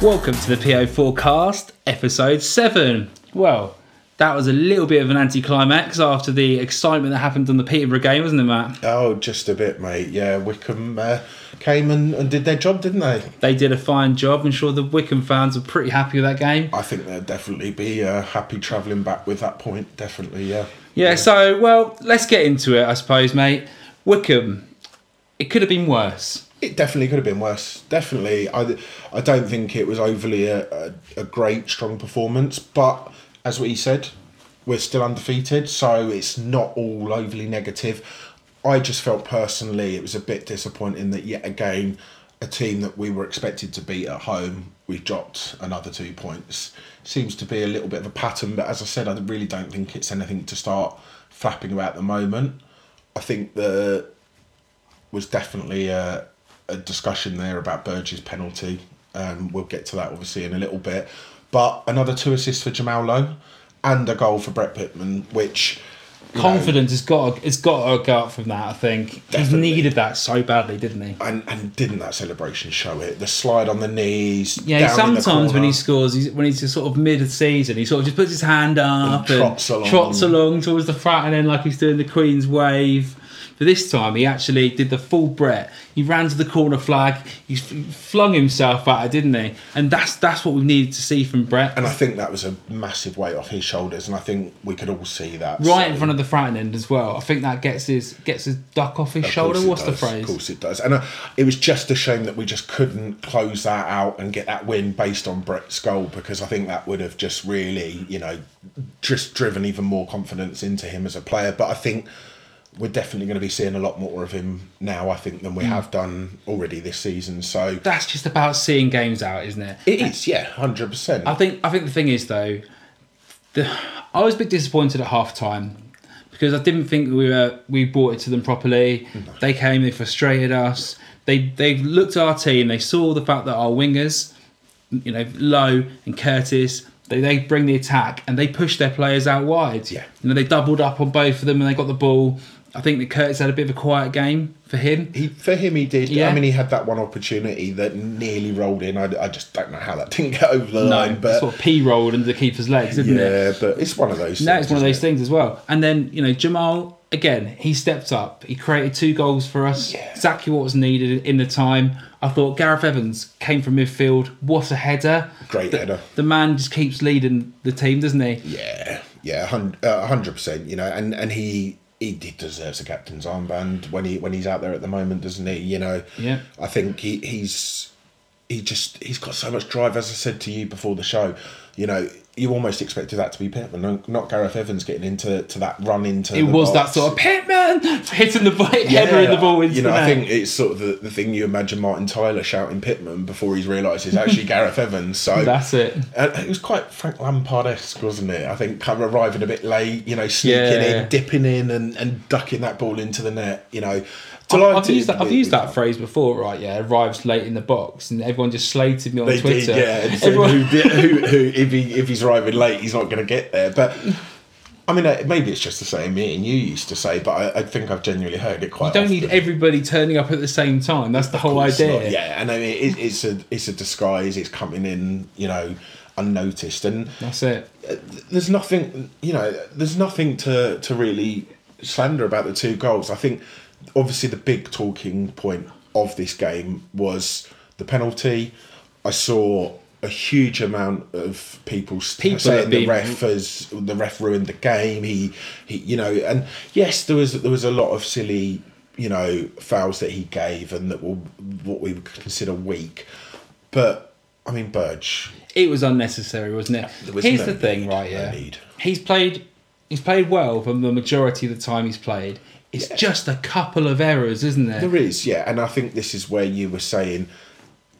Welcome to the PO Forecast, episode 7. Well, that was a little bit of an anticlimax after the excitement that happened on the Peterborough game, wasn't it, Matt? Oh, just a bit, mate. Yeah, Wycombe uh, came and, and did their job, didn't they? They did a fine job. I'm sure the Wycombe fans were pretty happy with that game. I think they'll definitely be uh, happy travelling back with that point. Definitely, yeah. Yeah, so, well, let's get into it, I suppose, mate. Wycombe, it could have been worse. It definitely could have been worse. Definitely, I, I don't think it was overly a, a, a great, strong performance. But as we said, we're still undefeated, so it's not all overly negative. I just felt personally it was a bit disappointing that yet again, a team that we were expected to beat at home, we dropped another two points. Seems to be a little bit of a pattern, but as I said, I really don't think it's anything to start flapping about at the moment. I think the was definitely a, a discussion there about Burge's penalty. Um, we'll get to that obviously in a little bit. But another two assists for Jamal Lowe and a goal for Brett Pitman, which Confidence has got to, it's got to go up from that, I think. He Definitely. needed that so badly, didn't he? and, and didn't that celebration show it? The slide on the knees. Yeah, down in the sometimes when he scores, he's, when he's sort of mid-season, he sort of just puts his hand up and, trots along. trots along towards the front, and then like he's doing the Queen's wave. But this time, he actually did the full Brett. He ran to the corner flag. He flung himself at it, didn't he? And that's that's what we needed to see from Brett. And I think that was a massive weight off his shoulders, and I think we could all see that. right in front of the front end as well. I think that gets his gets his duck off his Of shoulder. What's the phrase? Of course it does. And uh, it was just a shame that we just couldn't close that out and get that win based on Brett's goal because I think that would have just really, you know, just driven even more confidence into him as a player. But I think we're definitely going to be seeing a lot more of him now, I think, than we Hmm. have done already this season. So That's just about seeing games out, isn't it? it is, yeah, 100%. I think I think the thing is though, the I was a bit disappointed at half time because I didn't think we were we brought it to them properly. They came, they frustrated us. They they looked at our team, they saw the fact that our wingers, you know, Lowe and Curtis, they, they bring the attack and they push their players out wide. Yeah. You know, they doubled up on both of them and they got the ball. I think that Curtis had a bit of a quiet game for him. He, for him, he did. Yeah. I mean, he had that one opportunity that nearly rolled in. I, I just don't know how that didn't get over the No, line. But sort of p rolled into the keeper's legs, didn't it? yeah, but it's one of those. No, things, it's one of those it? things as well. And then, you know, Jamal, again, he stepped up. He created two goals for us. Yeah. Exactly what was needed in the time. I thought Gareth Evans came from midfield. What a header. Great the, header. The man just keeps leading the team, doesn't he? Yeah, yeah, uh, hundred percent. You know, and and he he he deserves a captain's armband when he when he's out there at the moment, doesn't he? You know. Yeah. I think he he's he just he's got so much drive. As I said to you before the show, you know. You almost expected that to be Pitman, not- Gareth Evans getting into to that run into. It was that sort of Pitman hitting the ball, headering the ball into you know, I think it's sort of the, the thing you imagine Martin Tyler shouting Pitman before he's realised it's actually Gareth Evans. So That's it. and it was quite Frank Lampard esque, wasn't it? I think kind of arriving a bit late, you know, sneaking Yeah. in, dipping in, and, and ducking that ball into the net. You know, I've, I've used that. I've used that phrase before, right? Yeah, arrives late in the box, and everyone just slated me on They Twitter. did, yeah. And Everyone- who, did, who, who, if he if he's arriving late, he's not going to get there. But I mean, uh, maybe it's just the same me and you used to say, but I, I think I've genuinely heard it quite. You don't need everybody turning up at the same time. That's the whole idea. not- yeah, and I mean, it, it's a it's a disguise. It's coming in, you know, unnoticed, and That's it. there's nothing, you know, there's nothing to to really slander about the two goals. I think obviously the big talking point of this game was the penalty. I saw a huge amount of people, People saying the ref has the ref ruined the game. He, he, you know, and yes, there was there was a lot of silly, you know, fouls that he gave and that were what we would consider weak. But I mean, Burge, It was unnecessary, wasn't it? Was Here's no the thing, need, right? no Yeah, need. he's played. He's played well for the majority of the time he's played. It's just a couple of errors, isn't there? There is, yeah, and I think this is where you were saying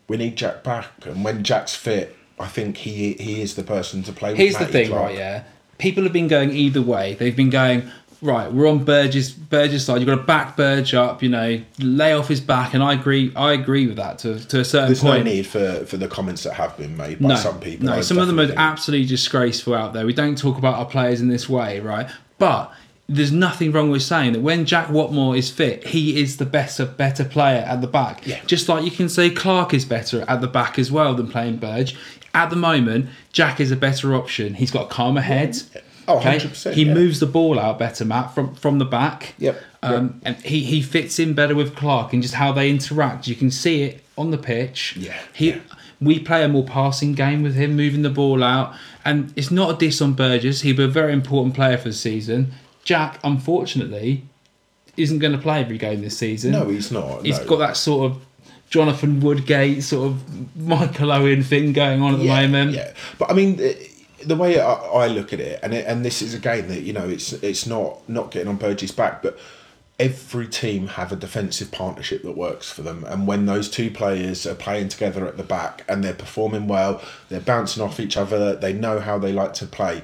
we need Jack back, and when Jack's fit, I think he he is the person to play. Here's the thing, Clark. right? Yeah, people have been going either way. They've been going. right, we're on Burgess Burgess side. You've got to back Burge up, you know, lay off his back, and I agree. I agree with that to to a certain There's no point. need for, for the comments that have been made by no, some people. No, I some of them are absolutely disgraceful out there. We don't talk about our players in this way, right? But there's nothing wrong with saying that when Jack Whatmough is fit, he is the better better player at the back. Yeah. Just like you can say Clark is better at the back as well than playing Burge. At the moment, Jack is a better option. He's got a calmer head. Oh, 100%, He yeah. moves the ball out better, Matt, from from the back. Yep, Um, And he, he fits in better with Clark and just how they interact. You can see it on the pitch. Yeah, He yeah. we play a more passing game with him, moving the ball out. And it's not a diss on Burgess. He'll be a very important player for the season. Jack, unfortunately, isn't going to play every game this season. No, he's not. He's no. got that sort of Jonathan Woodgate sort of Michael Owen thing going on at the yeah, moment. Yeah, but I mean, the way I, I look at it, and it, and this is a game that you know, it's it's not not getting on Burgess' back, but every team have a defensive partnership that works for them, and when those two players are playing together at the back and they're performing well, they're bouncing off each other, they know how they like to play.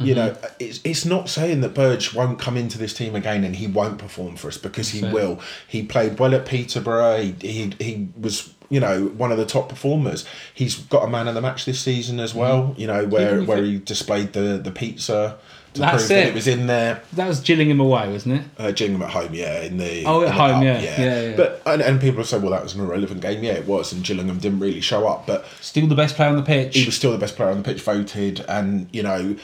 You know, it's it's not saying that Burge won't come into this team again and he won't perform for us because he Fair. will. He played well at Peterborough. He, he he was you know one of the top performers. He's got a man of the match this season as well. You know where where he displayed the the pizza to That's prove that it. it was in there. That was Gillingham away, wasn't it? Uh, Gillingham at home, yeah, in the Oh, at in the home, yeah, yeah, yeah. But and, and people say, well, that was an irrelevant game. Yeah, it was, and Gillingham didn't really show up, but Still the best player on the pitch. he was still the best player on the pitch, voted, and you know,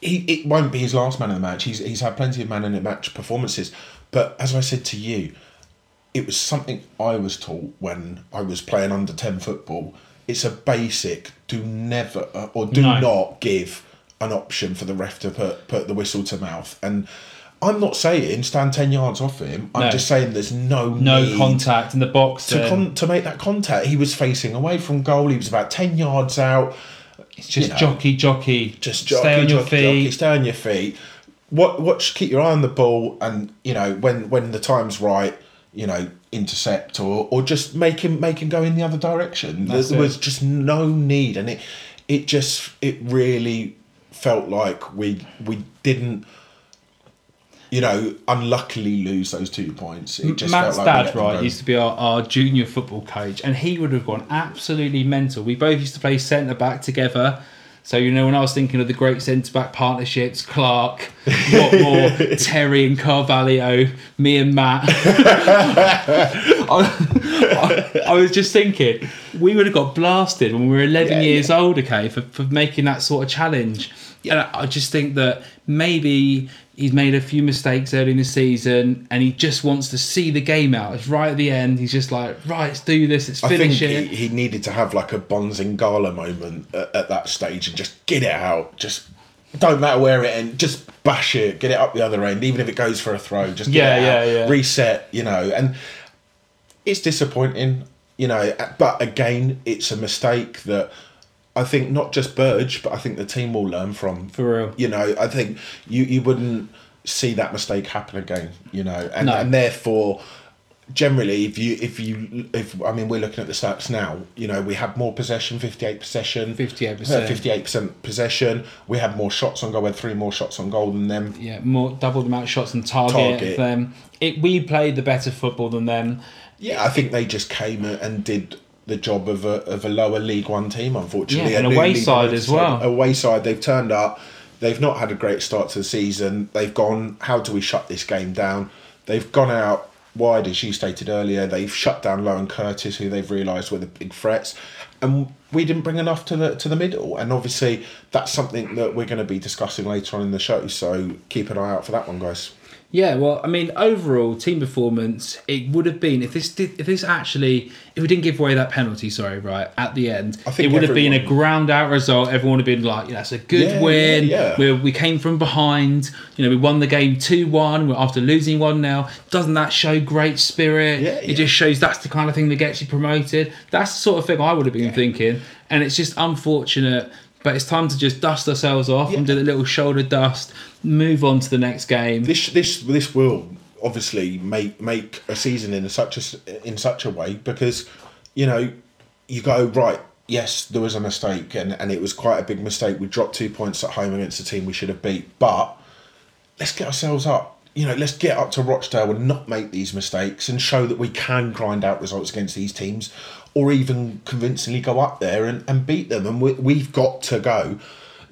he it won't be his last man of the match. He's he's had plenty of man in the match performances, but as I said to you, it was something I was taught when I was playing under ten football. It's a basic: do never uh, or do No. not give an option for the ref to put put the whistle to mouth. And I'm not saying stand ten yards off him. I'm No. just saying there's no no contact in the box. to con- to make that contact. He was facing away from goal. He was about ten yards out. It's just you know, jockey, jockey. Just jockey, stay on your jockey, feet. jockey, stay on your feet. What watch keep your eye on the ball and you know when when the time's right, you know, intercept or or just make him make him go in the other direction. There, That's there it. was just no need and it it just it really felt like we we didn't you know, unluckily lose those two points. It just Matt's felt like dad, right, used to be our, our junior football coach, and he would have gone absolutely mental. We both used to play centre back together. So, you know, when I was thinking of the great centre back partnerships, Clark, Whatmough, Terry, and Carvalho, me and Matt, I, I, I was just thinking, we would have got blasted when we were 11 Yeah, years old, okay, for, for making that sort of challenge. And I I just think that maybe he's made a few mistakes early in the season and he just wants to see the game out. It's right at the end. He's just like, right, let's do this, let's I think finish he, it. he needed to have like a Bonzingala moment at, at that stage and just get it out. Just don't matter where it ends, just bash it, get it up the other end, even if it goes for a throw. Just Yeah, it out, yeah, yeah. reset, you know. And it's disappointing, you know. But again, it's a mistake that I think not just Burge, but I think the team will learn from. For real. you know. I think you you wouldn't see that mistake happen again, you know, and No. and therefore generally if you if you if i mean we're looking at the stats now you know we had more possession 58 possession 58%. Uh, 58 percent possession we had more shots on goal we had three more shots on goal than them Yeah, more double the amount of shots on target. Target. Them. It, we played the better football than them. yeah i think they just came and did the job of a, of a lower league one team unfortunately. Yeah, and A away newly side as well. side. away side they've turned up. They've not had a great start to the season. They've gone how do we shut this game down? They've gone out wide as you stated earlier. They've shut down Lowe and Curtis who they've realised were the big threats. And we didn't bring enough to the to the middle. And obviously that's something that we're going to be discussing later on in the show. So keep an eye out for that one guys Yeah, well, I mean, overall team performance, it would have been if this did, if this actually, if we didn't give away that penalty, sorry, right at the end, I think it would have been a ground out result. Everyone would have been like, yeah, that's a good Yeah, win. yeah, yeah. We we came from behind. You know, we won the game two one We're after losing one now. Doesn't that show great spirit? Yeah, it just shows that's the kind of thing that gets you promoted. That's the sort of thing I would have been thinking, and it's just unfortunate. But it's time to just dust ourselves off and do the little shoulder dust, move on to the next game. this this this will obviously make make a season in such a in such a way because you know you go right yes there was a mistake and and it was quite a big mistake we dropped two points at home against a team we should have beat but let's get ourselves up. You know, let's get up to Rochdale and not make these mistakes and show that we can grind out results against these teams or even convincingly go up there and, and beat them. And we, we've got to go,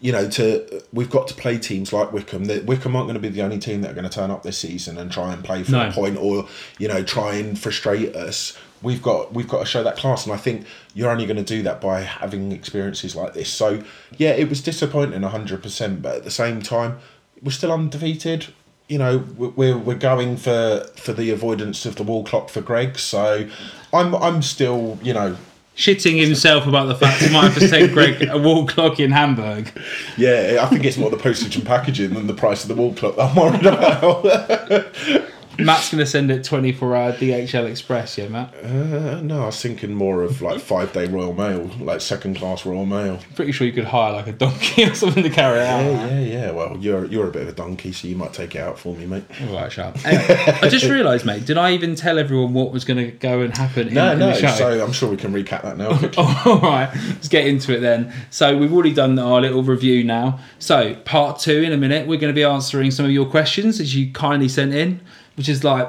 you know, to we've got to play teams like Wycombe. That Wycombe aren't going to be the only team that are going to turn up this season and try and play for No. a point or, you know, try and frustrate us. We've got we've got to show that class, and I think you're only going to do that by having experiences like this. So yeah, it was disappointing, hundred percent, but at the same time, we're still undefeated. You know, we- we're we're going for for the avoidance of the wall clock for Greg. So I'm I'm still you know Shitting himself about the fact he might have sent Greg a wall clock in Hamburg. yeah. I think it's more the postage and packaging than the price of the wall clock that I'm worried about. Matt's going to send it 24 hour DHL Express, yeah, Matt? Uh, no, I was thinking more of like five day Royal Mail, like second class Royal Mail. Pretty sure you could hire like a donkey or something to carry it out. Yeah, yeah, yeah. Well, you're you're a bit of a donkey, so you might take it out for me, mate. All right, shut up. Anyway, I just realised, mate, did I even tell everyone what was going to go and happen in, No, in no. the show? So I'm sure we can recap that now. All right, let's get into it then. So we've already done our little review now. So part two in a minute, we're going to be answering some of your questions as you kindly sent in, which is like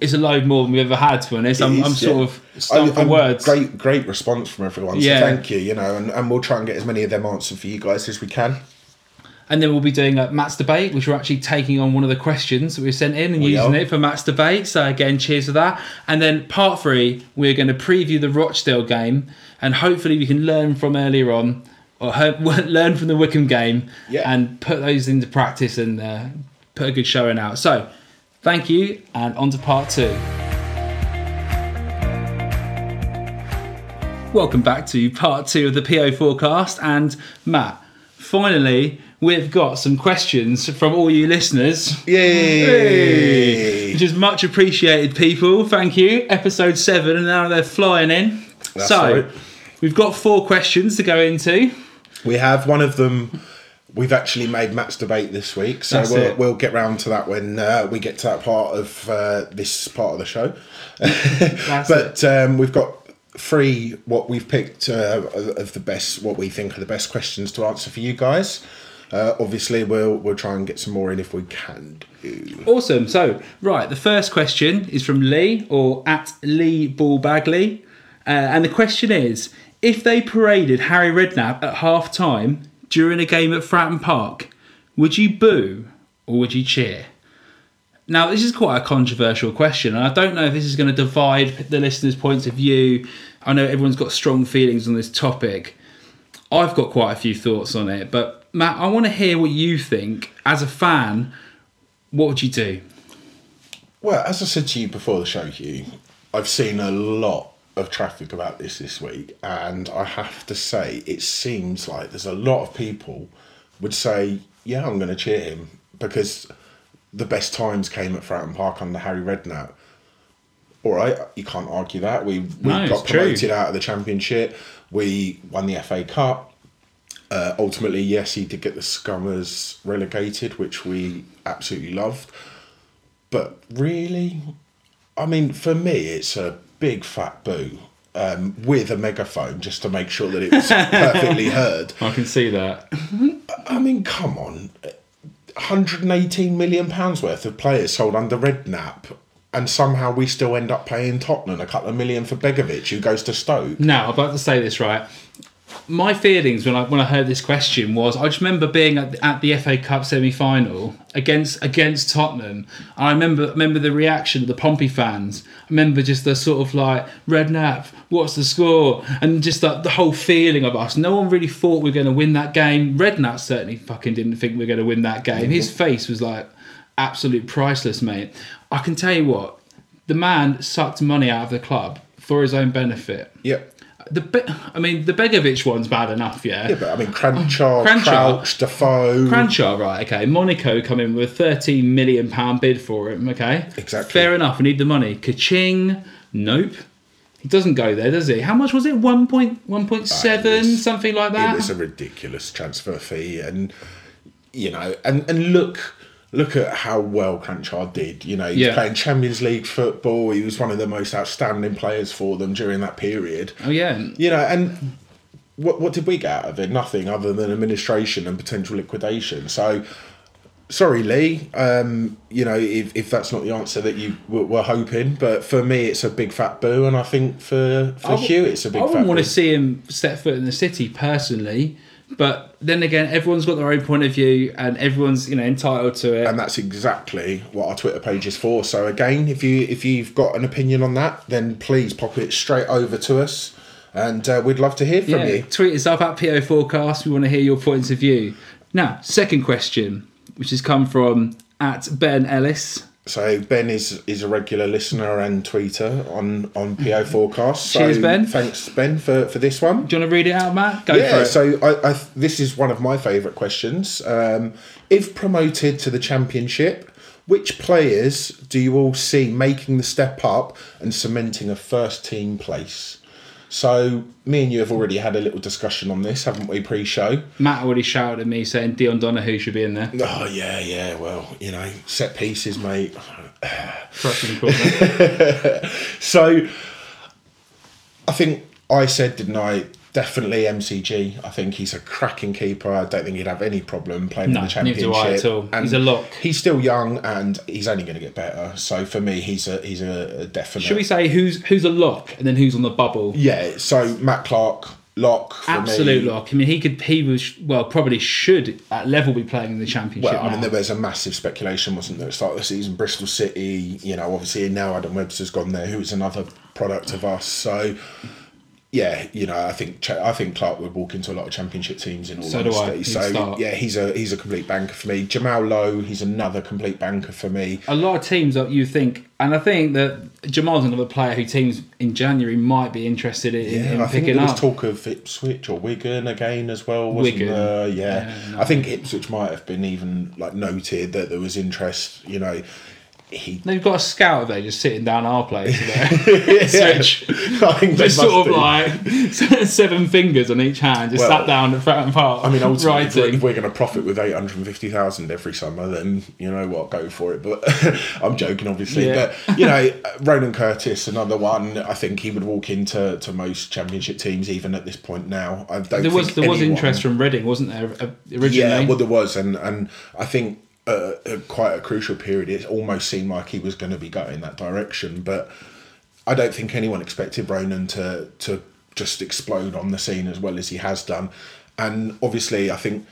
it's a load more than we've ever had. To be honest, I'm, It I'm is, sort yeah. of stumped for words. Great, great response from everyone. So Yeah. thank you. You know, and, and we'll try and get as many of them answered for you guys as we can. And then we'll be doing a Matt's debate, which we're actually taking on one of the questions that we've sent in and We using are. it for Matt's debate. So again, cheers for that. And then part three, we're going to preview the Rochdale game, and hopefully we can learn from earlier on, or learn from the Wycombe game, Yeah. and put those into practice and uh, put a good showing out. So, thank you, and on to part two. Welcome back to part two of the PO forecast. And Matt, finally, we've got some questions from all you listeners. Yay! Which is much appreciated, people. Thank you. Episode seven, and now they're flying in. That's so, right. we've got four questions to go into. We have one of them. We've actually made Matt's debate this week, so we'll, we'll get round to that when uh, we get to that part of uh, this part of the show. But um, we've got three what we've picked uh, of the best, what we think are the best questions to answer for you guys. Uh, obviously, we'll we'll try and get some more in if we can do. Awesome. So, right, the first question is from Lee or at Lee Ball Bagley. Uh, and the question is if they paraded Harry Redknapp at half time during a game at Fratton Park, would you boo or would you cheer? Now, this is quite a controversial question, and I don't know if this is going to divide the listeners' points of view. I know everyone's got strong feelings on this topic. I've got quite a few thoughts on it, but Matt, I want to hear what you think as a fan. What would you do? Well, as I said to you before the show, Hugh, I've seen a lot of traffic about this this week, and I have to say, it seems like there's a lot of people would say, "Yeah, I'm going to cheer him," because the best times came at Fratton Park under Harry Redknapp. All right, you can't argue that. We we No, got it's true. promoted out of the Championship. We won the FA Cup. Uh, ultimately, yes, he did get the Scummers relegated, which we absolutely loved. But really, I mean, for me, it's a big fat boo um, with a megaphone just to make sure that it was perfectly heard. I can see that. I mean, come on. 118 million pounds worth of players sold under Redknapp, and somehow we still end up paying Tottenham a couple of million for Begovic, who goes to Stoke. Now, I'm about to say this right. My feelings when I when I heard this question was I just remember being at the, at the FA Cup semi final against against Tottenham. I remember remember the reaction of the Pompey fans. I remember just the sort of like Redknapp, what's the score, and just the, the whole feeling of us. No one really thought we were going to win that game. Redknapp certainly fucking didn't think we were going to win that game. His face was like absolute priceless, mate. I can tell you what, the man sucked money out of the club for his own benefit. Yep. The Be- I mean, the Begovic one's bad enough, yeah. Yeah, but I mean, Kranjčar, oh, Kranjčar. Crouch, Defoe. Kranjčar, right? Okay. Monaco come in with a thirteen million pound bid for him. Okay. Exactly. Fair enough. We need the money. Kaching, nope. He doesn't go there, does he? How much was it? One point, one point uh, seven, something like that. It was a ridiculous transfer fee, and you know, and and look, look at how well Kranjčar did. You know, he's Yeah. playing Champions League football. He was one of the most outstanding players for them during that period. oh yeah. You know, and what what did we get out of it? Nothing other than administration and potential liquidation. So sorry, Lee. Um, you know, if, if that's not the answer that you were, were hoping, but for me, it's a big fat boo, and I think for for I w- Hugh, it's a big I wouldn't want boo. to see him step foot in the city personally, but then again, everyone's got their own point of view, and everyone's you know entitled to it. and that's exactly what our Twitter page is for. So again, if you if you've got an opinion on that, then please pop it straight over to us, and uh, we'd love to hear from yeah, you. tweet us up at PO Forecast. We want to hear your points of view. Now, second question, which has come from at Ben Ellis. So Ben is is a regular listener and tweeter on on PO Forecast. So Cheers, Ben. Thanks, Ben, for for this one. Do you want to read it out, Matt? Go for Yeah, so I, I, this is one of my favourite questions. Um, if promoted to the championship, which players do you all see making the step up and cementing a first team place? So me and you have already had a little discussion on this, haven't we, pre-show? Matt already shouted at me saying Dion Donohue should be in there. Oh yeah, yeah. Well, you know, set pieces, mate. Correct me, Courtney. So I think I said, didn't I? Definitely MCG. I think he's a cracking keeper. I don't think he'd have any problem playing No, in the championship. neither do. I at all. He's a lock. He's still young and he's only going to get better. So for me, he's a he's a, definite. Should we say who's who's a lock and then who's on the bubble? Yeah. So Matt Clark, lock. For Absolute me. lock. I mean, he could. He was well, probably should at level be playing in the championship. Well, I mean, now. there was a massive speculation, wasn't there, at the start of the season? Bristol City, you know, obviously now Adam Webster's gone there, who is another product of us. So, yeah, you know, I think I think Clark would walk into a lot of championship teams in all So do I. honesty. So, start. yeah, he's a he's a complete banker for me. Jamal Lowe, he's another complete banker for me. a lot of teams that you think, and I think that Jamal's another player who teams in January might be interested in, in Yeah, I think there was up. talk of Ipswich or Wigan again as well, wasn't Wigan. there? Yeah. Yeah, no. I think Ipswich might have been even like noted that there was interest. You know, he They've got a scout there just sitting down our place. There. I think they Just sort of do. like seven fingers on each hand, just Well, sat down at Fratton Park. I mean, ultimately, we're, writing. if we're going to profit with eight hundred and fifty thousand every summer, then you know what, go for it. But I'm joking, obviously. Yeah. But you know, Ronan Curtis, another one. I think he would walk into to most championship teams, even at this point now. I don't. There was there was interest from Reading, wasn't there? uh, Originally, Yeah, well, there was, and and I think uh, quite a crucial period, it almost seemed like he was going to be going that direction. But I don't think anyone expected Ronan to to just explode on the scene as well as he has done. And obviously, I think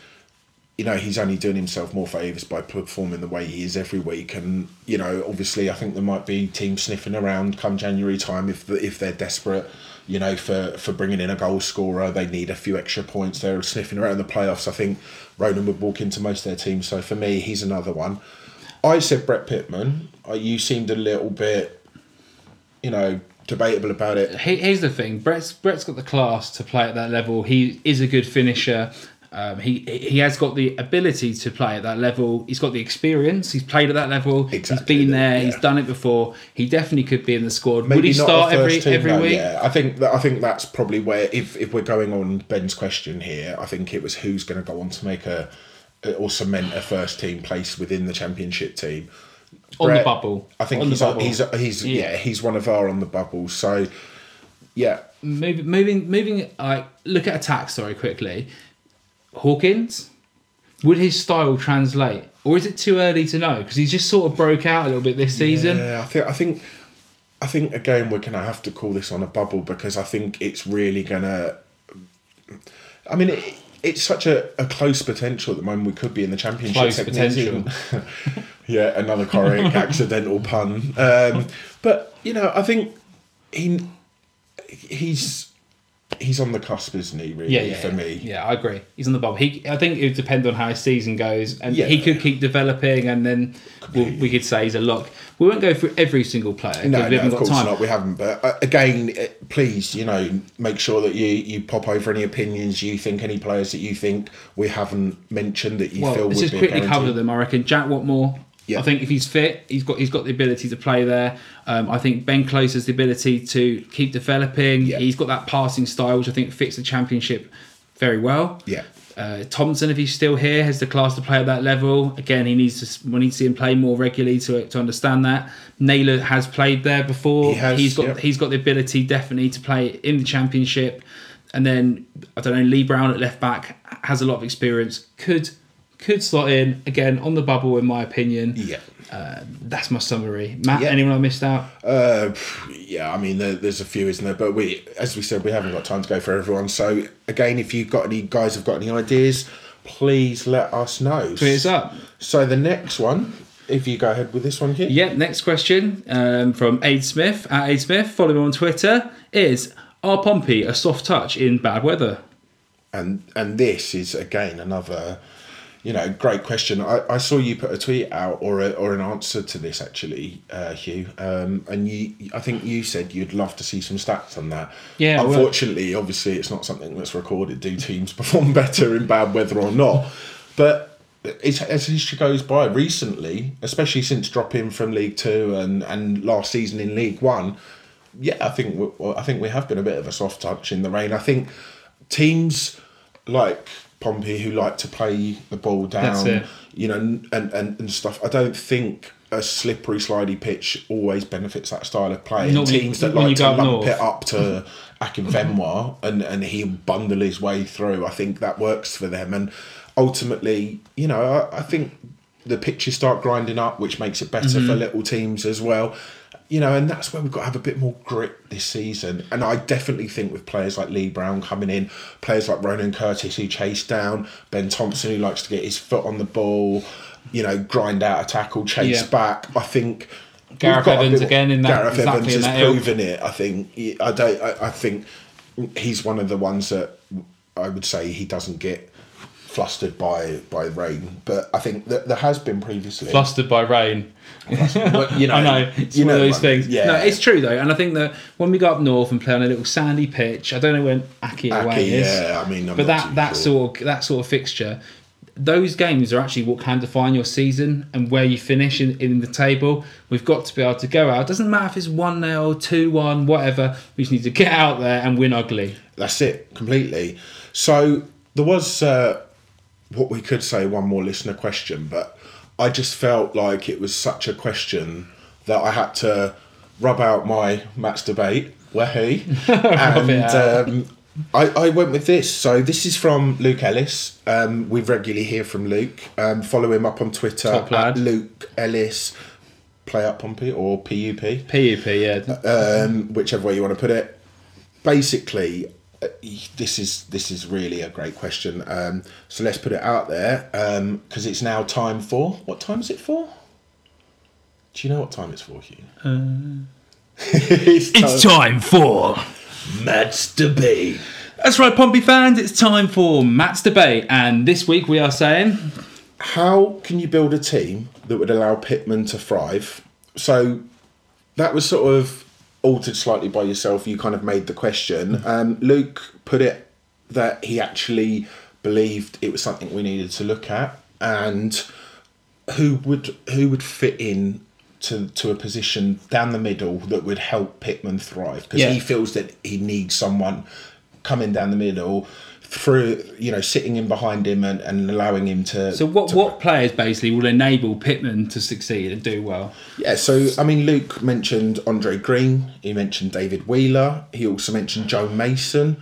you know he's only doing himself more favors by performing the way he is every week. And you know, obviously, I think there might be teams sniffing around come January time if if they're desperate. You know, for for bringing in a goal scorer, they need a few extra points. They're sniffing around the playoffs. I think Ronan would walk into most of their teams. So for me, he's another one. I said Brett Pitman. Uh, You seemed a little bit, you know, debatable about it. Here's the thing: Brett's Brett's got the class to play at that level. He is a good finisher. Um, he he has got the ability to play at that level. He's got the experience. He's played at that level. Exactly, He's been there. yeah. He's done it before. He definitely could be in the squad. Maybe Would he start every team, every week? Yeah, I think that I think that's probably where if if we're going on Ben's question here, I think it was who's going to go on to make a or cement a first team place within the championship team. On the bubble. I think he's bubble. he's he's Yeah. yeah. he's one of our on the bubble. So yeah, Moving, moving, moving. Like, look at attack. Sorry, quickly. Hawkins. Would his style translate, or is it too early to know? Because he's just sort of broke out a little bit this season. Yeah, I think I think I think again we're gonna have to call this on a bubble because I think it's really gonna. I mean, it, it's such a, a close potential at the moment. We could be in the championship. Close potential. yeah, another correct accidental pun. Um, but you know, I think he he's he's on the cusp, isn't he? Really, Yeah, yeah, for yeah. me. Yeah, I agree. He's on the bubble. He, I think it would depend on how his season goes, and Yeah. he could keep developing, and then we'll, we could say he's a lock. We won't go through every single player because No, we no, haven't of got course time. not. We haven't. But uh, again, uh, please, you know, make sure that you you pop over any opinions you think, any players that you think we haven't mentioned that you Well, feel let's would just quickly guarantee. cover them. I reckon Jack Whatmough. Yeah. I think if he's fit, he's got he's got the ability to play there. Um, I think Ben Close has the ability to keep developing. Yeah. He's got that passing style, which I think fits the championship very well. Yeah. Uh, Thompson, if he's still here, has the class to play at that level. Again, he needs to. We need to see him play more regularly to to understand that. Naylor has played there before. He has, He's got yep. he's got the ability definitely to play in the championship. And then I don't know. Lee Brown at left back has a lot of experience. Could could slot in again on the bubble, in my opinion. Yeah. That's my summary. Matt, Yeah. anyone I missed out? Uh, yeah, I mean, there, there's a few, isn't there? But we, as we said, we haven't got time to go for everyone. So again, if you've got any guys have got any ideas, please let us know. Tweet us up. So the next one, if you go ahead with this one here, Yep, next question um, from Aid Smith at Aid Smith. Follow me on Twitter. Is Are Pompey a soft touch in bad weather? and and this is again another you know great question. I, I saw you put a tweet out or a, or an answer to this actually uh, hugh. Um, and you i think you said you'd love to see some stats on that. Yeah, well- unfortunately obviously it's not something that's recorded. Do teams perform better in bad weather or not? But it's, as history goes by recently especially since dropping from league two and and last season in league one yeah, I think we, well, I think we have been a bit of a soft touch in the rain. I think teams like Pompey who like to play the ball down, you know, and, and and stuff. I don't think a slippery, slidey pitch always benefits that style of play. Not And when- teams that like to lump north. it up to Akinfenwa and and he'll bundle his way through. I think that works for them. And ultimately, you know, I, I think the pitches start grinding up, which makes it better Mm-hmm. for little teams as well. You know, and that's where we've got to have a bit more grit this season. And I definitely think with players like Lee Brown coming in, players like Ronan Curtis who chase down, Ben Thompson who likes to get his foot on the ball, you know, grind out a tackle, chase Yeah. back. I think Gareth Evans again in that- Gareth exactly Evans has ilk. proven it. I think I don't. I, I think he's one of the ones that I would say he doesn't get flustered by by rain. But I think that there has been previously. Flustered by rain. Well, you know, I know it's you one of know those what- things. Yeah, No, it's true though, and I think that when we go up north and play on a little sandy pitch, I don't know when Aki away is. yeah, I mean, I'm but that that sure. sort of that sort of fixture, those games are actually what can define your season and where you finish in, in the table. We've got to be able to go out. It doesn't matter if it's one 0 two one, whatever. We just need to get out there and win ugly. That's it completely. So there was uh, what we could say one more listener question, but I just felt like it was such a question that I had to rub out my Matt's debate. Wahi. and um, I, I went with this. So this is from Luke Ellis. Um, we regularly hear from Luke. Um, follow him up on Twitter Top lad. at Luke Ellis. Play up Pompey or PUP PUP, yeah. um, whichever way you want to put it. Basically, uh, Uh, this is this is really a great question. Um, so let's put it out there um, because it's now time for what time is it for? Do you know what time it's for, Hugh? Uh, it's, time for. Matt's debate. That's right, Pompey fans. It's time for Matt's debate, and this week we are saying How can you build a team that would allow Pitman to thrive? So that was sort of altered slightly by yourself. You kind of made the question. Um, Luke put it that he actually believed it was something we needed to look at, and who would who would fit in to to a position down the middle that would help Pitman thrive because Yeah. he feels that he needs someone coming down the middle through you know sitting in behind him and, and allowing him to so. What to what players basically will enable Pitman to succeed and do well? Yeah, so I mean, Luke mentioned Andre Green. He mentioned David Wheeler. He also mentioned Joe Mason.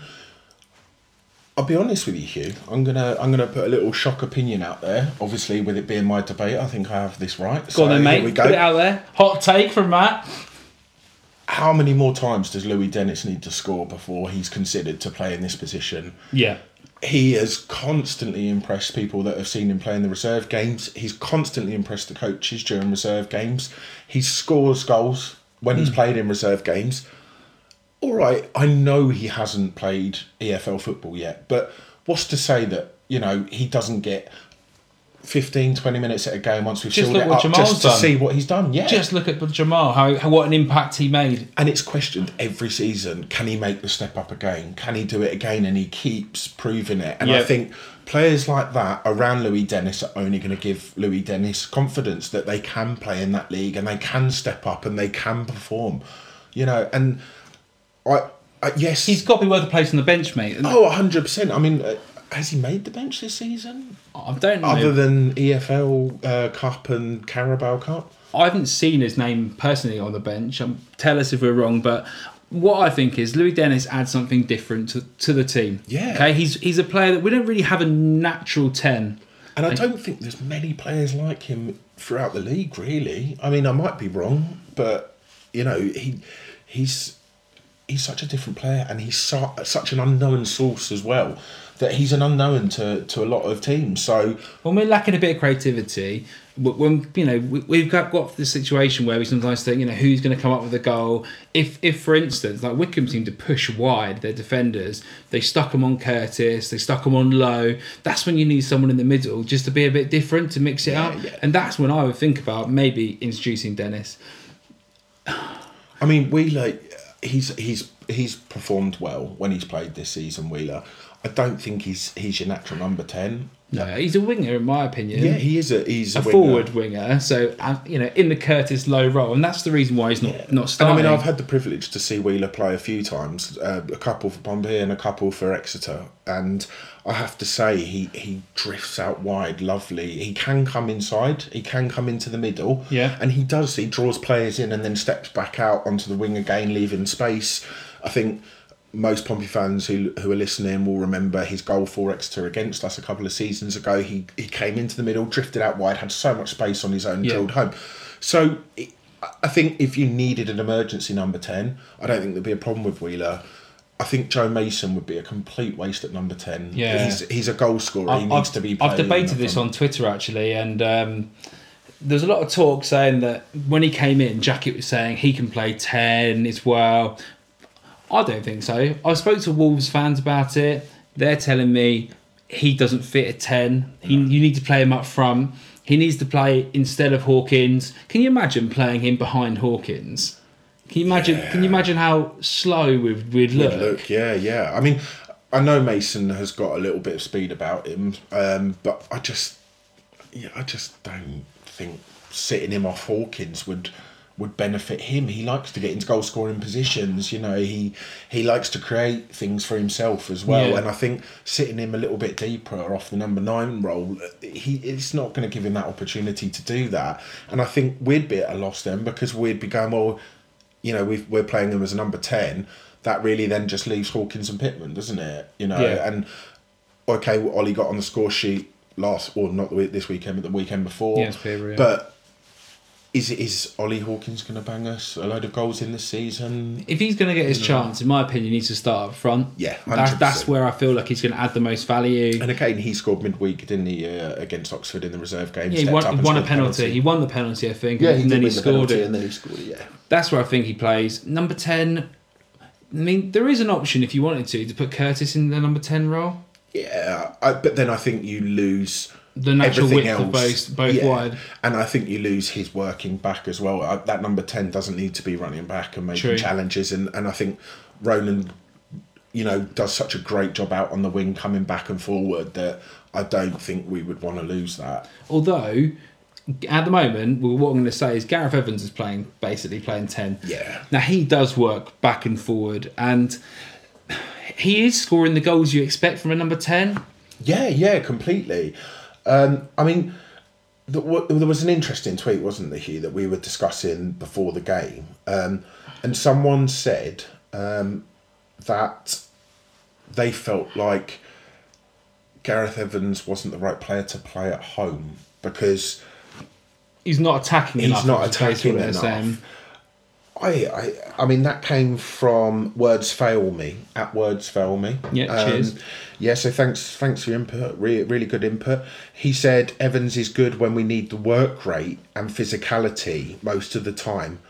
I'll be honest with you, Hugh. I'm gonna I'm gonna put a little shock opinion out there. Obviously, with it being my debate, I think I have this right. Go on then, mate. Here we Put it out there. Hot take from Matt. How many more times does Louis Dennis need to score before he's considered to play in this position? Yeah. he has constantly impressed people that have seen him play in the reserve games. He's constantly impressed the coaches during reserve games. He scores goals when Hmm. he's played in reserve games. All right, I know he hasn't played EFL football yet, but what's to say that, you know, he doesn't get 15, 20 minutes at a game once we've Just it up Jamal's just to done. see what he's done. Yeah. Just look at Jamal. How, how what an impact he made. and it's questioned every season can he make the step up again can he do it again and he keeps proving it and i think players like that around louis dennis are only going to give louis dennis confidence that they can play in that league and they can step up and they can perform you know and i, I yes He's got to be worth a place on the bench, mate. Oh 100% i mean uh, has he made the bench this season I don't know. other than efl uh, cup and carabao cup I haven't seen his name personally on the bench. Um, tell us if we're wrong, but what I think is Louis Dennis adds something different to, to the team. Yeah. Okay, he's he's a player that we don't really have a natural ten. And I don't think there's many players like him throughout the league, really. I mean, I might be wrong, but you know, he he's he's such a different player, and he's su- such an unknown source as well. That he's an unknown to, to a lot of teams. So when we're lacking a bit of creativity, when you know we, we've got, got this situation where we sometimes think, you know, who's going to come up with a goal? If, if for instance, like Wycombe seemed to push wide their defenders, they stuck them on Curtis, they stuck them on Lowe. That's when you need someone in the middle just to be a bit different to mix it Yeah, up, yeah. and that's when I would think about maybe introducing Dennis. I mean, Wheeler, he's he's he's performed well when he's played this season. Wheeler, I don't think he's he's your natural number ten. No, he's a winger in my opinion. Yeah, he is a he's a, a winger. forward winger. So um, you know, in the Curtis Lowe role, and that's the reason why he's not not And starting. I mean, I've had the privilege to see Wheeler play a few times, uh, a couple for Pompey and a couple for Exeter, and I have to say he he drifts out wide, lovely. He can come inside, he can come into the middle, Yeah. and he does. He draws players in and then steps back out onto the wing again, leaving space. I think most Pompey fans who who are listening will remember his goal for Exeter against us a couple of seasons ago. He he came into the middle, drifted out wide, had so much space on his own, Yeah. drilled home. So it, I think if you needed an emergency number ten, I don't think there'd be a problem with Wheeler. I think Joe Mason would be a complete waste at number ten. Yeah. he's he's a goal scorer. He I've, needs to be. I've debated this on Twitter actually, and um, there's a lot of talk saying that when he came in, Jackett was saying he can play ten as well. I don't think so. I spoke to Wolves fans about it. They're telling me he doesn't fit a ten. He, you need to play him up front. He needs to play instead of Hawkins. Can you imagine playing him behind Hawkins? Can you imagine? Can you imagine how slow we'd, we'd look? Good look, yeah, yeah. I mean, I know Mason has got a little bit of speed about him, um, but I just, yeah, I just don't think sitting him off Hawkins would would benefit him. He likes to get into goal scoring positions. You know, he he likes to create things for himself as well. Yeah. And I think sitting him a little bit deeper off the number nine role, he it's not going to give him that opportunity to do that. And I think we'd be at a loss then because we'd be going well you know, we've, we're playing him as a number 10, that really then just leaves Hawkins and Pitman, doesn't it? You know, Yeah. and okay, what Ollie got on the score sheet last, or not this weekend, but the weekend before. It's yeah. But is is Ollie Hawkins going to bang us a load of goals in this season? If he's going to get his chance, in my opinion, he needs to start up front. Yeah, that's, 100%. that's where I feel like he's going to add the most value. And again, he scored midweek, didn't he, uh, against Oxford in the reserve game? Yeah, he won, up he and won a scored penalty. He won the penalty, I think, Yeah, and he then he the scored penalty it. and then he scored it. Yeah. That's where I think he plays. Number 10, I mean, there is an option if you wanted to, to put Curtis in the number 10 role. Yeah, I, but then I think you lose The natural everything width of else. both, both Yeah. wide. and I think you lose his working back as well. Uh, that number ten doesn't need to be running back and making True. challenges, and and I think Ronan, you know, does such a great job out on the wing, coming back and forward that I don't think we would want to lose that. Although, at the moment, well, what I'm going to say is Gareth Evans is playing, basically playing 10. Yeah. Now, he does work back and forward, and he is scoring the goals you expect from a number 10. Yeah, yeah, completely. Um, I mean, the, w- there was an interesting tweet, wasn't there, Hugh, that we were discussing before the game, um, and someone said um, that they felt like Gareth Evans wasn't the right player to play at home because He's not attacking he's enough. not attacking enough. I, I, I mean, that came from words fail me at words fail me. Yeah, Um, cheers. Yeah, so thanks, thanks for your input. Really, really good input. He said Evans is good when we need the work rate and physicality most of the time.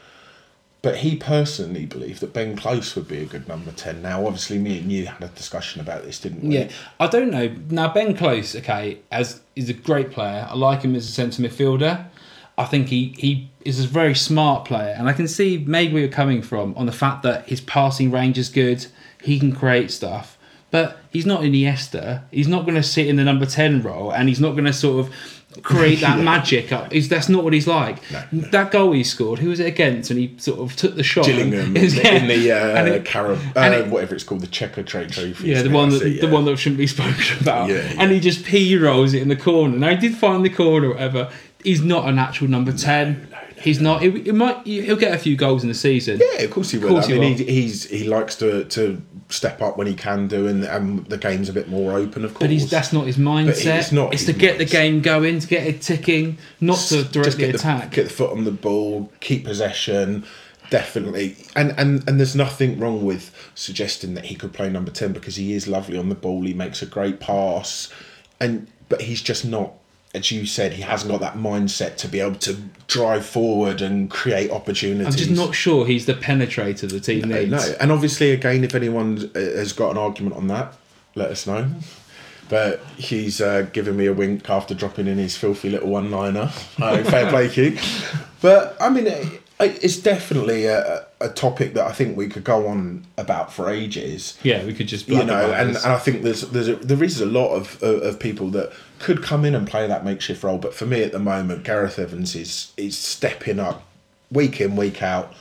But he personally believed that Ben Close would be a good number ten. Now, obviously, me and you had a discussion about this, didn't we? Yeah, I don't know. Now Ben Close, okay, as is a great player. I like him as a centre midfielder. I think he he is a very smart player, and I can see maybe where you're coming from on the fact that his passing range is good. He can create stuff, but he's not Iniesta. He's not going to sit in the number ten role, and he's not going to sort of create that magic up. He's, that's not what he's like. That goal he scored, who was it against? And he sort of took the shot. Gillingham Is- in the And uh, it- Carib, and uh, it- whatever it's called, the Checkatrade Trophy. Yeah, the one that it, the yeah. one that shouldn't be spoken about. Yeah, yeah. And he just p rolls it in the corner. Now he did find the corner, or whatever. He's not an actual number ten. He's not. He, he might. He'll get a few goals in the season. Yeah, of course he will. course I he mean, will. he, he's he likes to to step up when he can do, and, and the game's a bit more open, of course. But he's, that's not his mindset. it's not It's to get the game going, to get it ticking, not to directly get attack. The, get the foot on the ball, keep possession. Definitely, and and and there's nothing wrong with suggesting that he could play number ten because he is lovely on the ball. He makes a great pass, and but he's just not, as you said, he hasn't got that mindset to be able to drive forward and create opportunities. I'm just not sure he's the penetrator the team No, needs. no. And obviously, again, if anyone uh, has got an argument on that, let us know. But he's uh, giving me a wink after dropping in his filthy little one-liner. Uh, fair play, Q. But I mean, it, it's definitely a, a topic that I think we could go on about for ages Yeah, we could just you know, and, and I think there's there's a, there is a lot of, of of people that could come in and play that makeshift role, but for me at the moment, Gareth Evans is is stepping up week in week out.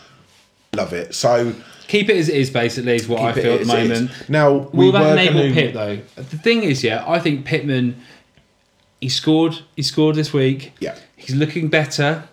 Love it. So keep it as it is. Basically, is what I feel at the as it is. moment. Now we Will that enable gonna- Pip though? The thing is, yeah, I think Pitman. He scored. He scored this week. Yeah. he's looking better.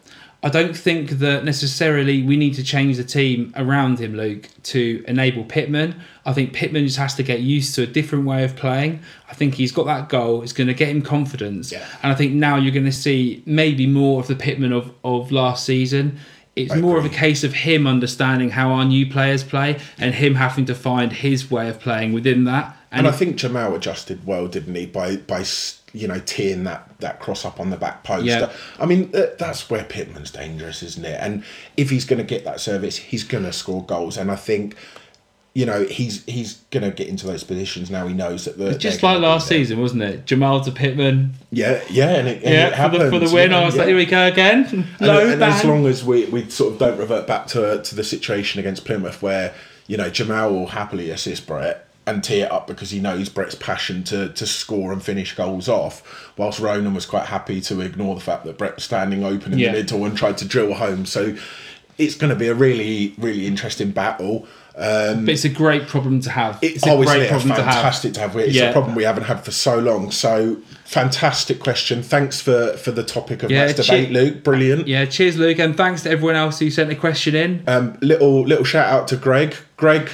I don't think that necessarily we need to change the team around him, Luke, to enable Pitman. I think Pitman just has to get used to a different way of playing. I think he's got that goal. It's going to get him confidence. Yeah. And I think now you're going to see maybe more of the Pitman of, of last season. It's more of a case of him understanding how our new players play and him having to find his way of playing within that. And I if- think Jamal adjusted well, didn't he? By by you know teeing that that cross up on the back post. Yeah. Uh, I mean uh, that's where Pitman's dangerous, isn't it? And if he's going to get that service, he's going to score goals. And I think. You know he's he's gonna get into those positions now. He knows that the just like last season, wasn't it? Jamal to Pitman. Yeah, yeah, and it, and it Yeah, for the, for the win. yeah, I was yeah. like, here we go again. And, Low and as long as we, we sort of don't revert back to to the situation against Plymouth where you know Jamal will happily assist Brett and tee it up because he knows Brett's passion to to score and finish goals off, whilst Ronan was quite happy to ignore the fact that Brett was standing open in Yeah. the middle and tried to drill home. So it's going to be a really really interesting battle. Um, But it's a great problem to have. it, It's a oh, great problem to have. fantastic to have. It's Yeah. a problem we haven't had for so long. So fantastic question. Thanks for for the topic of Yeah, match che- debate, Luke. Brilliant. Yeah, cheers, Luke, and thanks to everyone else who sent a question in. Um, little little shout out to Greg. Greg,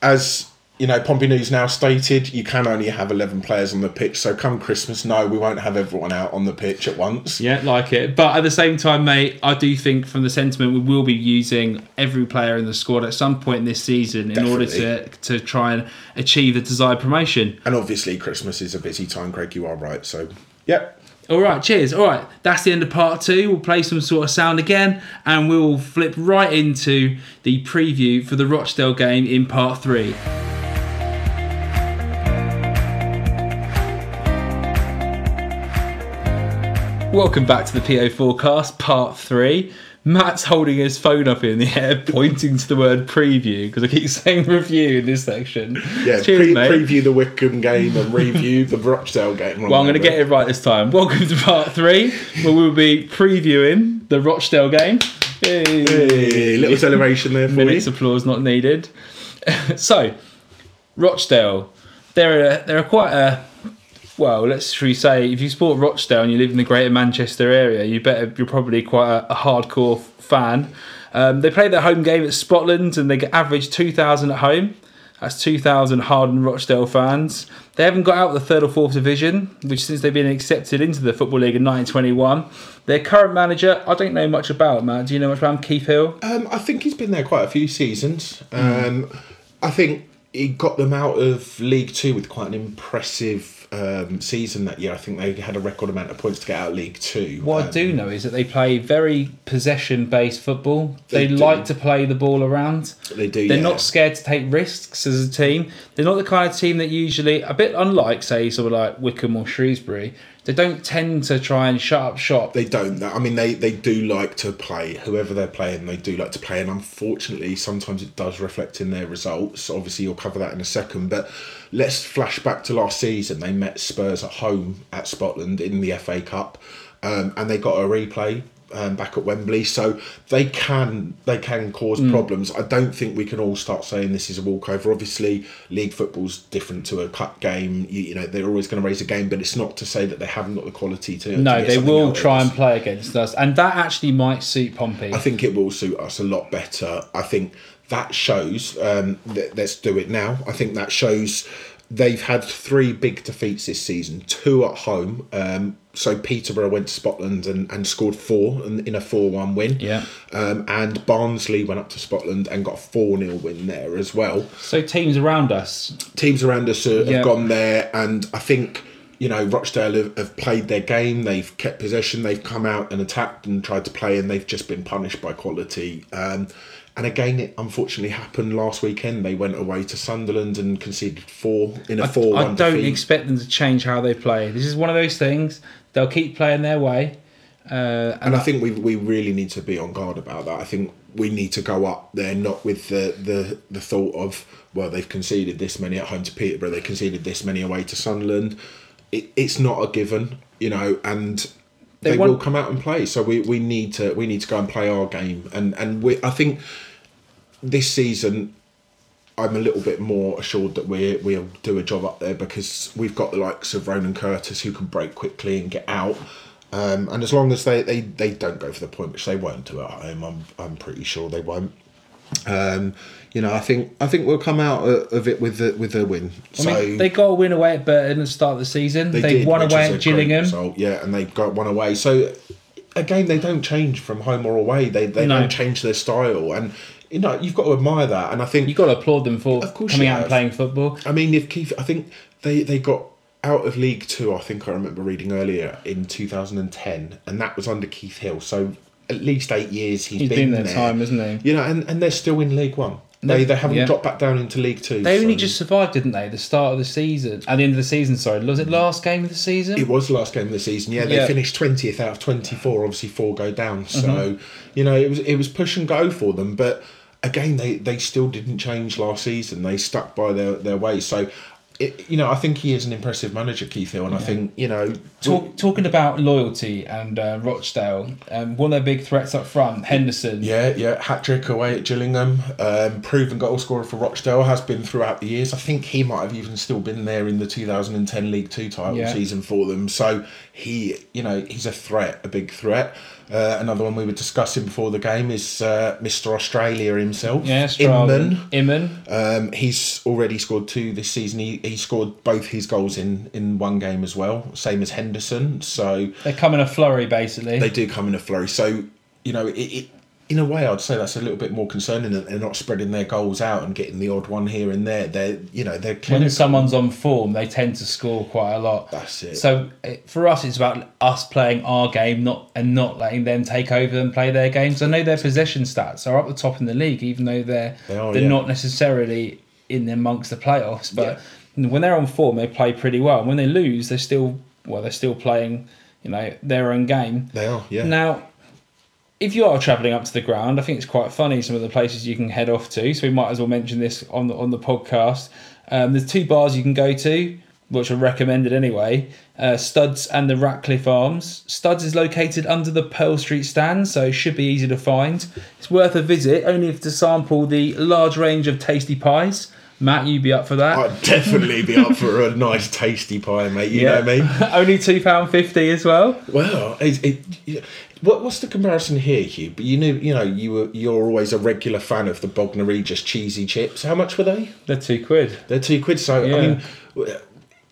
as you know, Pompey News now stated, you can only have eleven players on the pitch. So come Christmas, no, we won't have everyone out on the pitch at once. Yeah, like it. But at the same time, mate, I do think from the sentiment we will be using every player in the squad at some point this season in order to to try and achieve the desired promotion. And obviously, Christmas is a busy time, Craig. You are right. So, yep. All right, cheers. All right, that's the end of part two. We'll play some sort of sound again, and we'll flip right into the preview for the Rochdale game in part three. Welcome back to the PO Forecast, part three. Matt's holding his phone up in the air, pointing to the word preview because I keep saying review in this section. Yeah, cheers, pre- preview the Wycombe game and review the Rochdale game. Well, I'm going to get it right this time. Welcome to part three, where we'll be previewing the Rochdale game. Hey. Hey, little celebration there for Minutes you. applause not needed. so, Rochdale, they're a, they're a quite a well. Let's should we say if you support Rochdale and you live in the Greater Manchester area, you better you're probably quite a, a hardcore fan. Um, they play their home game at Spotland and they get average two thousand at home. That's 2,000 hardened Rochdale fans. They haven't got out of the third or fourth division, which since they've been accepted into the Football League in 1921. Their current manager, I don't know much about, Matt. Do you know much about him? Keith Hill? Um, I think he's been there quite a few seasons. Mm. Um, I think he got them out of League Two with quite an impressive um, season that year. I think they had a record amount of points to get out of League Two. What I Um, do know is that they play very possession based football. They, They like to play the ball around. They do. They're yeah. not scared to take risks as a team. They're not the kind of team that usually, a bit unlike, say, someone like Wycombe or Shrewsbury, they don't tend to try and shut up shop. They don't. I mean, they, they do like to play. Whoever they're playing, they do like to play. And unfortunately, sometimes it does reflect in their results. Obviously, you'll cover that in a second. But let's flash back to last season. They met Spurs at home at Spotland in the FA Cup. Um, and they got a replay um, back at Wembley, so they can they can cause Mm. problems. I don't think we can all start saying this is a walkover. Obviously, league football's different to a cup game. You, you know they're always going to raise a game, but it's not to say that they haven't got the quality to. to No, get they will try and play against us, and that actually might suit Pompey. I think it will suit us a lot better. I think that shows. Um, th- let's do it now. I think that shows they've had three big defeats this season. Two at home. Um, so Peterborough went to Spotland and, and scored four in, in a four-one win. Yeah. Um, and Barnsley went up to Spotland and got a four 0 win there as well so teams around us, teams around us have Yeah. gone there, and I think you know Rochdale have, have played their game. They've kept possession. They've come out and attacked and tried to play, and they've just been punished by quality. Um, and again, it unfortunately happened last weekend. They went away to Sunderland and conceded four in a I, four-one I don't defeat. expect them to change how they play. This is one of those things. They'll keep playing their way, uh, and, and I think we we really need to be on guard about that. I think we need to go up there, not with the the the thought of well they've conceded this many at home to Peterborough, they conceded this many away to Sunderland. It, it's not a given, you know, and They they, will come out and play. So we, we need to we need to go and play our game, and and we I think this season. I'm a little bit more assured that we we'll do a job up there because we've got the likes of Ronan Curtis who can break quickly and get out. Um, and as long as they, they, they don't go for the point, which they won't do at home, I'm I'm pretty sure they won't. Um, you know, I think I think we'll come out of it with the with a win. I so mean, they got a win away at Burton at the start of the season. They, did, won away at Gillingham. result, yeah, and they got one away. So again, they don't change from home or away. They they No. don't change their style, and you know you've got to admire that. And I think You've got to applaud them for Of course coming out and playing football. I mean, if Keith, I think they they got out of League Two. I think I remember reading earlier in 2010, and that was under Keith Hill. So at least eight years he's He's been, been there there. time, hasn't he? You know, and, and they're still in League One. They they haven't yeah. dropped back down into League Two. They only so- just survived, didn't they? The start of the season, at the end of the season. Sorry, was it last game of the season? It was the last game of the season. Yeah, they Yeah. finished twentieth out of twenty four. Obviously, four go down. So Mm-hmm. you know, it was it was push and go for them. But again, they they still didn't change last season. They stuck by their their ways. So. It, you know, I think he is an impressive manager, Keith Hill, and I think you know, Talk, talking about loyalty and uh, Rochdale, um, one of their big threats up front, Henderson. Yeah, yeah, hat trick away at Gillingham. Um, proven goal scorer for Rochdale has been throughout the years. I think he might have even still been there in the 2010 League Two title Yeah. season for them. So he, you know, he's a threat, a big threat. Uh, another one we were discussing before the game is uh, Mr. Australia himself. Stralman. Inman. Um, he's already scored two this season. He, he scored both his goals in, in one game as well, same as Henderson. So They come in a flurry, basically. they do come in a flurry. So, you know, it, it in a way, I'd say that's a little bit more concerning that they're not spreading their goals out and getting the odd one here and there. They're, you know, they're when someone's on form, they tend to score quite a lot. That's it. So for us, it's about us playing our game, not and not letting them take over and play their games. I know their possession stats are up the top in the league, even though they're They are, they're yeah. not necessarily in amongst the playoffs. But when they're on form, they play pretty well. And when they lose, they're still well, they're still playing, you know, their own game. They are, yeah. Now, if you are travelling up to the ground, I think it's quite funny some of the places you can head off to. So we might as well mention this on the on the podcast. Um, there's two bars you can go to, which are recommended anyway. Uh, Studs and the Ratcliffe Arms. Studs is located under the Pearl Street stand, so it should be easy to find. It's worth a visit, only if to sample the large range of tasty pies. Matt, you'd be up for that. I'd definitely be up for a nice, tasty pie, mate. You know what I mean? only two pound fifty as well. Well, it, it, yeah. What, what's the comparison here, Hugh? But you knew, you know, you were you're always a regular fan of the Bognor Regis cheesy chips. How much were they? They're two quid. They're two quid. So Yeah. I mean,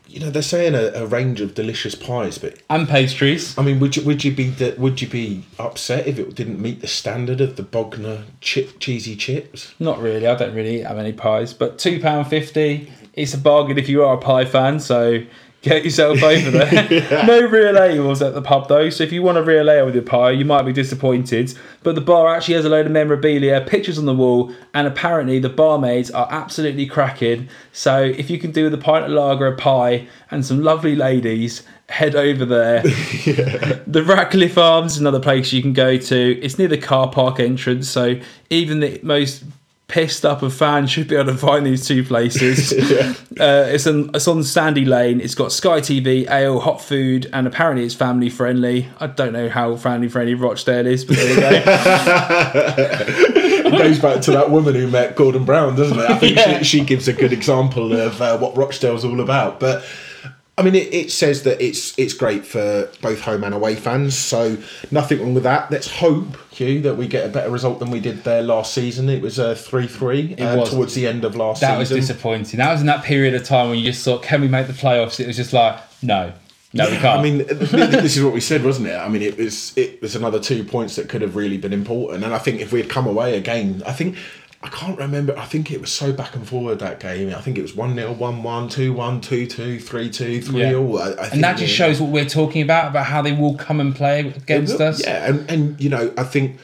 you know, they're saying a, a range of delicious pies, but And pastries. I mean, would you would you be the- would you be upset if it didn't meet the standard of the Bognor chip cheesy chips? Not really. I don't really have any pies, but two pound fifty. It's a bargain if you are a pie fan. So get yourself over there. no real ales at the pub though. So if you want a real ale with your pie, you might be disappointed. But the bar actually has a load of memorabilia, pictures on the wall, and apparently the barmaids are absolutely cracking. So if you can do with a pint of lager, a pie, and some lovely ladies. Head over there. The Ratcliffe Arms is another place you can go to. It's near the car park entrance, so even the most pissed up a fan should be able to find these two places. uh, it's on it's on Sandy Lane. It's got Sky TV, ale, hot food, and apparently it's family friendly. I don't know how family friendly Rochdale is, but there you go. It goes back to that woman who met Gordon Brown, doesn't it? I think Yeah. she, she gives a good example of uh, what Rochdale's all about. But I mean, it, it says that it's it's great for both home and away fans, so nothing wrong with that. Let's hope, Hugh, that we get a better result than we did there last season. It was a three three uh, towards the end of last season. that was disappointing. That was in that period of time when you just thought, can we make the playoffs? It was just like, no, no, we can't. I mean, th- th- this is what we said, wasn't it? I mean, it was it was another two points that could have really been important. And I think if we had come away again, I think I can't remember. I think it was so back and forward that game. I think it was one 0 one one, two one, two two, three two, three Yeah. all. I, I think and that just shows what we're talking about about how they will come and play against us. Yeah, and and you know, I think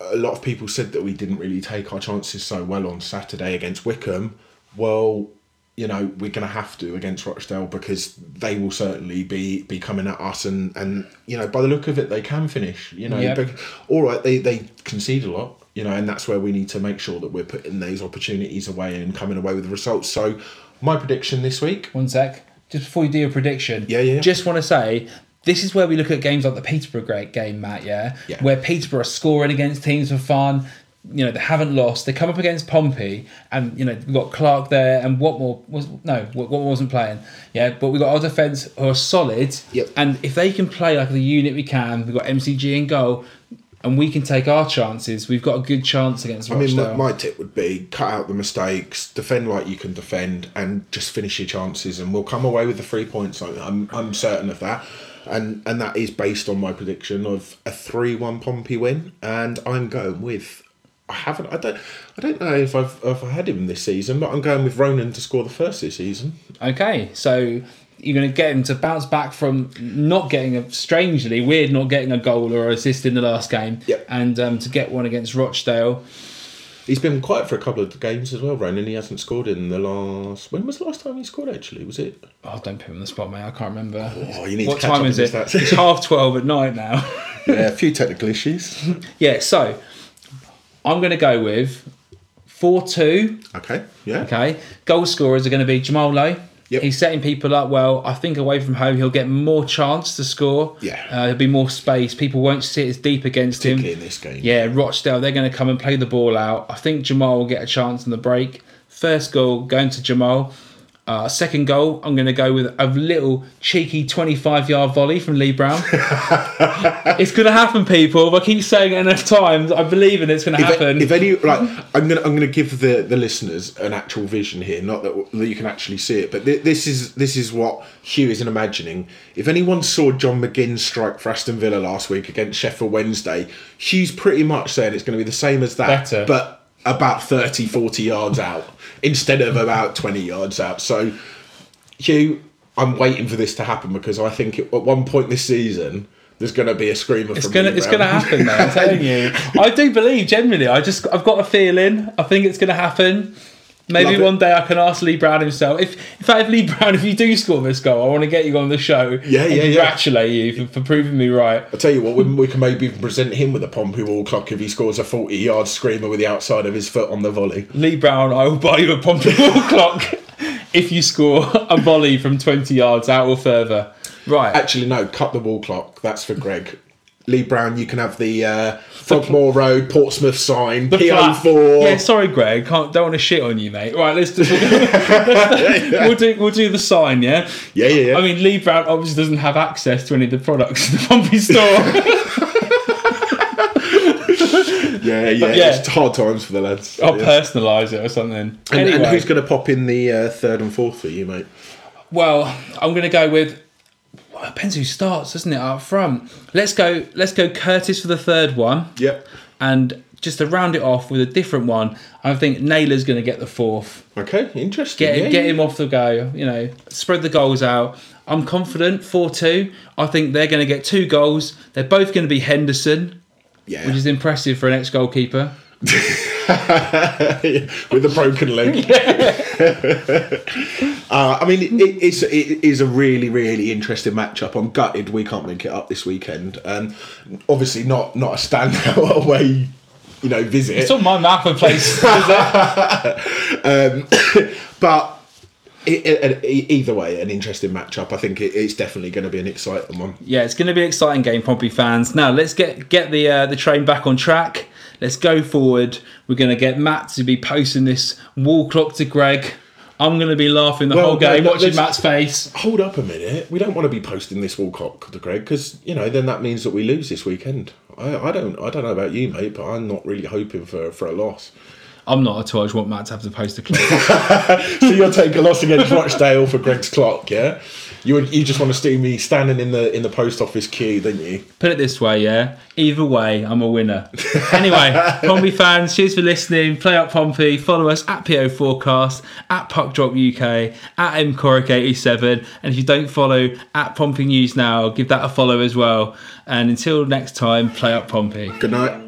a lot of people said that we didn't really take our chances so well on Saturday against Wycombe. Well, you know, we're going to have to against Rochdale because they will certainly be be coming at us, and and you know, by the look of it, they can finish. You know, Yep. all right, they they concede a lot. You know, and that's where we need to make sure that we're putting these opportunities away and coming away with the results. So, my prediction this week. One sec. Just before you do your prediction, Yeah, yeah. Just want to say this is where we look at games like the Peterborough great game, Matt. Yeah, Yeah. where Peterborough are scoring against teams for fun. You know they haven't lost. They come up against Pompey, and you know we've got Clark there, and Whatmough was no, Whatmough wasn't playing. Yeah, but we've got our defence who are solid. Yep. And if they can play like the unit we can, we've got MCG in goal, and we can take our chances. We've got a good chance against I mean, Rochdale. my, my tip would be cut out the mistakes, defend like you can defend, and just finish your chances, and we'll come away with the three points. I'm I'm certain of that, and and that is based on my prediction of a three-one Pompey win, and I'm going with. I haven't. I don't. I don't know if I've if I had him this season, but I'm going with Ronan to score the first this season. Okay, so you're going to get him to bounce back from not getting a strangely weird, not getting a goal or assist in the last game, Yep. and um, to get one against Rochdale. He's been quiet for a couple of games as well, Ronan. He hasn't scored in the last. When was the last time he scored? Actually, was it? Oh, don't put him on the spot, mate. I can't remember. Oh, you need what to catch time up is it? stats. It's half twelve at night now. Yeah, a few technical issues. yeah, so I'm going to go with four two. Okay. Yeah. Okay, goal scorers are going to be Jamal Lowe. Yep. He's setting people up well. I think away from home he'll get more chance to score. Yeah. uh, there'll be more space. People won't sit as deep against him. In this game. Yeah, Rochdale, they're going to come and play the ball out. I think Jamal will get a chance in the break. First goal going to Jamal. Uh, second goal, I'm going to go with a little cheeky 25 yard volley from Lee Brown. it's going to happen, people. If I keep saying it enough times, I believe in it's going to happen. if any like I'm gonna I'm gonna give the, the listeners an actual vision here, not that, that you can actually see it, but thi- this is this is what Hugh isn't imagining. If anyone saw John McGinn strike for Aston Villa last week against Sheffield Wednesday, Hugh's pretty much saying it's going to be the same as that, Better. but about 30, 40 yards out instead of about 20 yards out. So, Hugh, I'm waiting for this to happen because I think at one point this season. There's going to be a screamer It's from gonna, it's gonna happen, man. I'm telling you. I do believe genuinely. I just, I've got a feeling. I think it's gonna happen. Maybe Love it. one day I can ask Lee Brown himself. If, in fact, if Lee Brown, if you do score this goal, I want to get you on the show. Yeah, and yeah, yeah. Congratulate you for, for proving me right. I'll tell you what, we, we can maybe even present him with a Pompey wall clock if he scores a 40 yard screamer with the outside of his foot on the volley. Lee Brown, I will buy you a Pompey wall clock if you score a volley from 20 yards out or further. Right. Actually, no, cut the wall clock. That's for Greg. Lee Brown, you can have the uh, Frogmore Road, Portsmouth sign, The flat- PO4. Yeah, sorry, Greg. Can't don't want to shit on you, mate. Right, let's do. we'll do. We'll do the sign. Yeah. yeah, yeah, yeah. I mean, Lee Brown obviously doesn't have access to any of the products in the Pompey store. yeah, yeah, yeah. It's hard times for the lads. I'll Yeah. personalise it or something. And, anyway, and who's going to pop in the uh, third and fourth for you, mate? well, I'm going to go with. Well, it depends who starts, doesn't it? Up front, let's go. Let's go Curtis for the third one. Yep. And just to round it off with a different one, I think Naylor's going to get the fourth. Okay, interesting. Get yeah, get yeah. him off the go. You know, spread the goals out. I'm confident four two. I think they're going to get two goals. They're both going to be Henderson, Yeah. which is impressive for an ex goalkeeper. with a broken leg. uh, I mean, it, it, it's it is a really really interesting matchup. I'm gutted we can't make it up this weekend. Um, obviously not not a standout away you know, visit. It's on my map of places. but it, it, it- either way, an interesting matchup. I think it, it's definitely going to be an exciting one. yeah, it's going to be an exciting game, Pompey fans. Now let's get get the uh, the train back on track. Let's go forward. We're going to get Matt to be posting this wall clock to Greg. I'm going to be laughing the Well, whole game, no, no, watching Matt's face. Hold up a minute. We don't want to be posting this wall clock to Greg because you know then that means that we lose this weekend. I, I don't I don't know about you, mate, but I'm not really hoping for for a loss. I'm not at all. I just want Matt to have to post a clock. So you'll take a loss against Rochdale for Greg's clock, yeah? You would- you just want to see me standing in the in the post office queue, don't you? Put it this way, yeah. Either way, I'm a winner. Anyway, Pompey fans, cheers for listening. Play up Pompey. Follow us at PO Forecast, at Puck Drop UK, at MCoric87. And if you don't follow at Pompey News now, give that a follow as well. And until next time, play up Pompey. Good night.